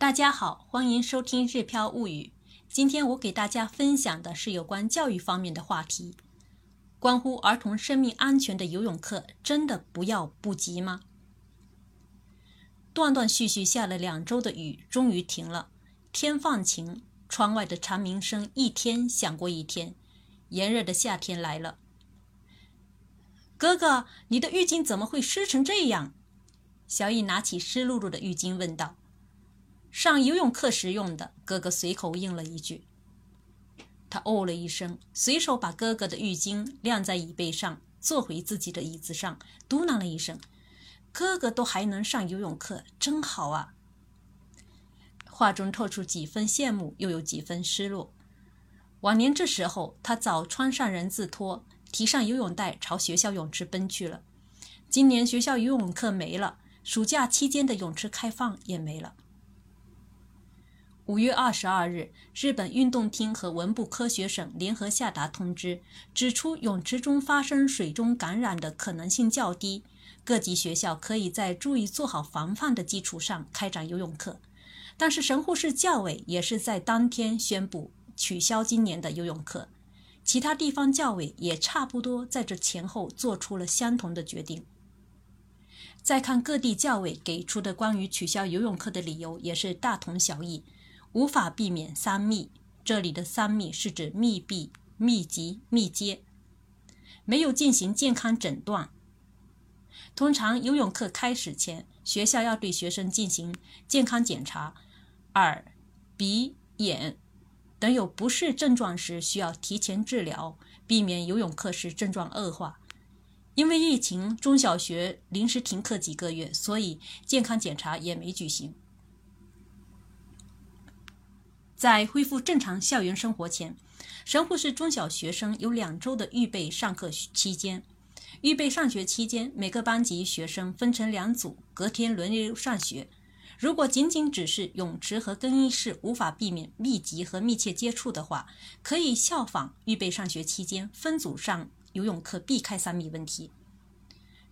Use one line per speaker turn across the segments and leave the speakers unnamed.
大家好，欢迎收听《日飘物语》。今天我给大家分享的是有关教育方面的话题，关乎儿童生命安全的游泳课，真的不要不及吗？断断续续下了两周的雨终于停了，天放晴，窗外的蝉鸣声一天响过一天，炎热的夏天来了。哥哥，你的浴巾怎么会湿成这样？小易拿起湿漉漉的浴巾问道：“上游泳课时用的。”哥哥随口应了一句。他哦了一声，随手把哥哥的浴巾晾在椅背上，坐回自己的椅子上，嘟囔了一声：“哥哥都还能上游泳课，真好啊！”话中透出几分羡慕，又有几分失落。往年这时候，他早穿上人字拖，提上游泳袋，朝学校泳池奔去了。今年学校游泳课没了。暑假期间的泳池开放也没了。五月二十二日，日本运动厅和文部科学省联合下达通知，指出泳池中发生水中感染的可能性较低，各级学校可以在注意做好防范的基础上开展游泳课。但是神户市教委也是在当天宣布取消今年的游泳课，其他地方教委也差不多在这前后做出了相同的决定。再看各地教委给出的关于取消游泳课的理由，也是大同小异，无法避免三密。这里的三密是指密闭、密集、密接，没有进行健康诊断。通常游泳课开始前，学校要对学生进行健康检查，耳、鼻、眼等有不适症状时，需要提前治疗，避免游泳课时症状恶化。因为疫情，中小学临时停课几个月，所以健康检查也没举行。在恢复正常校园生活前，神户市中小学生有两周的预备上课期间。预备上学期间，每个班级学生分成两组，隔天轮流上学。如果仅仅只是泳池和更衣室无法避免密集和密切接触的话，可以效仿预备上学期间分组上。游泳课避开三米问题。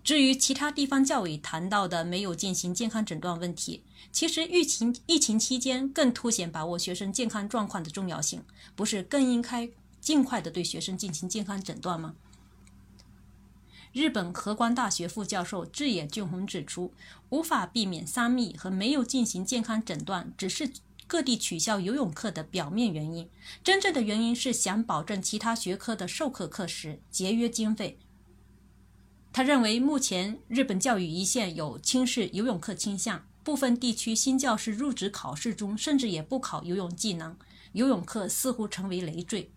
至于其他地方教委谈到的没有进行健康诊断问题，其实疫情疫情期间更凸显把握学生健康状况的重要性，不是更应该尽快的对学生进行健康诊断吗？日本和光大学副教授志野俊宏指出，无法避免三密和没有进行健康诊断，只是。各地取消游泳课的表面原因，真正的原因是想保证其他学科的授课课时节约经费。他认为，目前日本教育一线有轻视游泳课倾向，部分地区新教师入职考试中甚至也不考游泳技能，游泳课似乎成为累赘。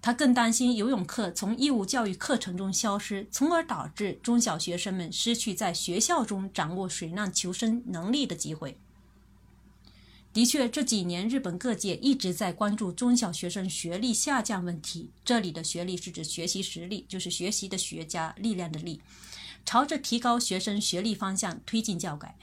他更担心游泳课从义务教育课程中消失，从而导致中小学生们失去在学校中掌握水难求生能力的机会。的确，这几年日本各界一直在关注中小学生学历下降问题。这里的学历是指学习实力，就是学习的学加力量的力，朝着提高学生学历方向推进教改。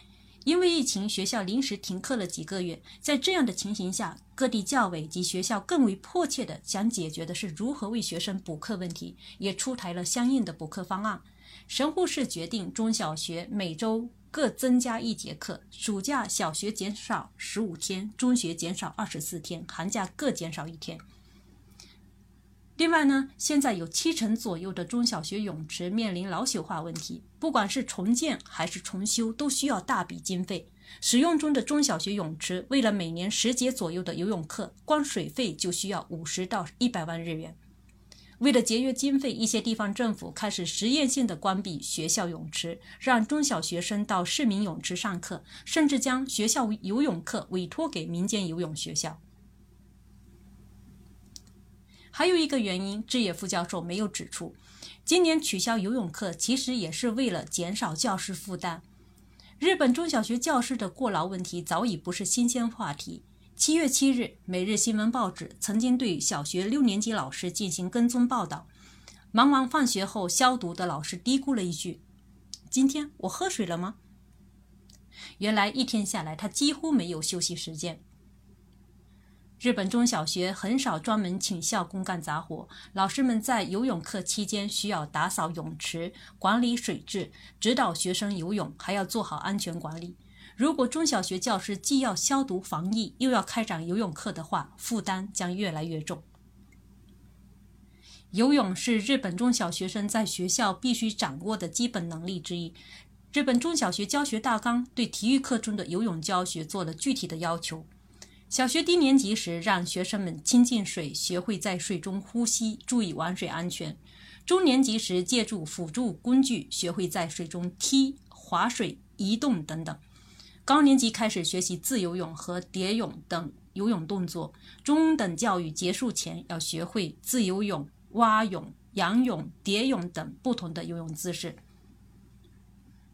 因为疫情，学校临时停课了几个月，在这样的情形下，各地教委及学校更为迫切的想解决的是如何为学生补课问题，也出台了相应的补课方案。神户市决定中小学每周。各增加一节课，暑假小学减少十五天，中学减少二十四天，寒假各减少一天。另外呢，现在有七成左右的中小学泳池面临老朽化问题，不管是重建还是重修，都需要大笔经费。使用中的中小学泳池，为了每年十节左右的游泳课，光水费就需要五十到一百万日元。为了节约经费，一些地方政府开始实验性的关闭学校泳池，让中小学生到市民泳池上课，甚至将学校游泳课委托给民间游泳学校。还有一个原因，志野副教授没有指出，今年取消游泳课其实也是为了减少教师负担。日本中小学教师的过劳问题早已不是新鲜话题。七月七日，《每日新闻报纸》曾经对小学六年级老师进行跟踪报道。忙完放学后消毒的老师嘀咕了一句：“今天我喝水了吗？”原来一天下来，他几乎没有休息时间。日本中小学很少专门请校工干杂活，老师们在游泳课期间需要打扫泳池、管理水质、指导学生游泳，还要做好安全管理。如果中小学教师既要消毒防疫，又要开展游泳课的话，负担将越来越重。游泳是日本中小学生在学校必须掌握的基本能力之一。日本中小学教学大纲对体育课中的游泳教学做了具体的要求。小学低年级时，让学生们亲近水，学会在水中呼吸，注意玩水安全；中年级时，借助辅助工具，学会在水中踢、划水、移动等等；高年级开始学习自由泳和蝶泳等游泳动作；中等教育结束前，要学会自由泳。蛙泳、仰泳、蝶泳等不同的游泳姿势。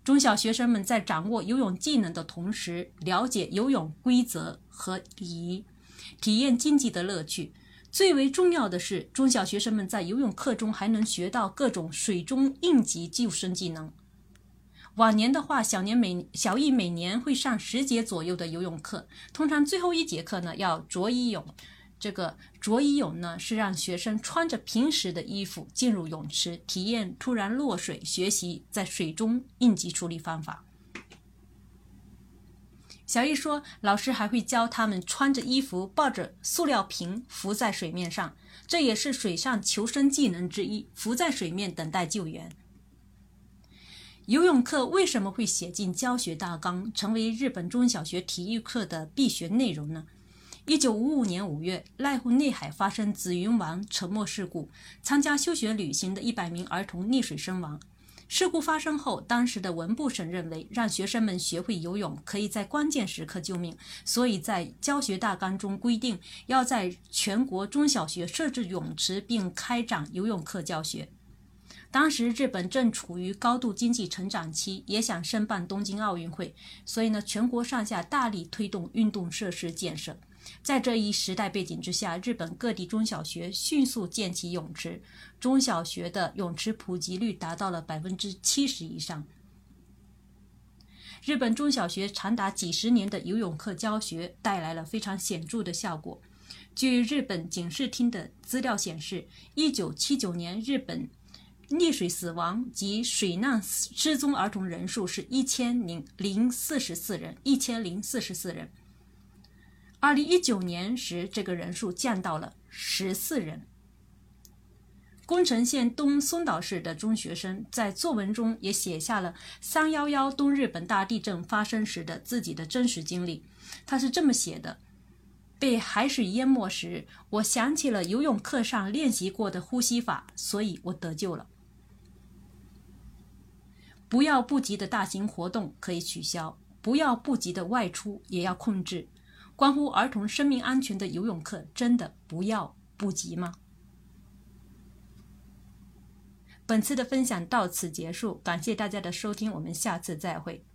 中小学生们在掌握游泳技能的同时，了解游泳规则和礼仪，体验竞技的乐趣。最为重要的是，中小学生们在游泳课中还能学到各种水中应急救生技能。往年的话，小年每小艺每年会上十节左右的游泳课，通常最后一节课呢要着衣泳。这个着衣泳呢，是让学生穿着平时的衣服进入泳池，体验突然落水，学习在水中应急处理方法。小易说，老师还会教他们穿着衣服，抱着塑料瓶浮在水面上，这也是水上求生技能之一，浮在水面等待救援。游泳课为什么会写进教学大纲，成为日本中小学体育课的必学内容呢？一九五五年五月，濑户内海发生紫云丸沉没事故，参加休学旅行的一百名儿童溺水身亡。事故发生后，当时的文部省认为，让学生们学会游泳可以在关键时刻救命，所以在教学大纲中规定，要在全国中小学设置泳池并开展游泳课教学。当时日本正处于高度经济成长期，也想申办东京奥运会，所以呢，全国上下大力推动运动设施建设。在这一时代背景之下，日本各地中小学迅速建起泳池，中小学的泳池普及率达到了百分之七十以上。日本中小学长达几十年的游泳课教学带来了非常显著的效果。据日本警视厅的资料显示，一九七九年日本溺水死亡及水难失踪儿童人数是一千零零四十四人，一千零四十四人。二零一九年时，这个人数降到了十四人。宫城县东松岛市的中学生在作文中也写下了三幺幺东日本大地震发生时的自己的真实经历。他是这么写的：“被海水淹没时，我想起了游泳课上练习过的呼吸法，所以我得救了。不要不急的大型活动可以取消，不要不急的外出也要控制。”关乎儿童生命安全的游泳课，真的不要不急吗？本次的分享到此结束，感谢大家的收听，我们下次再会。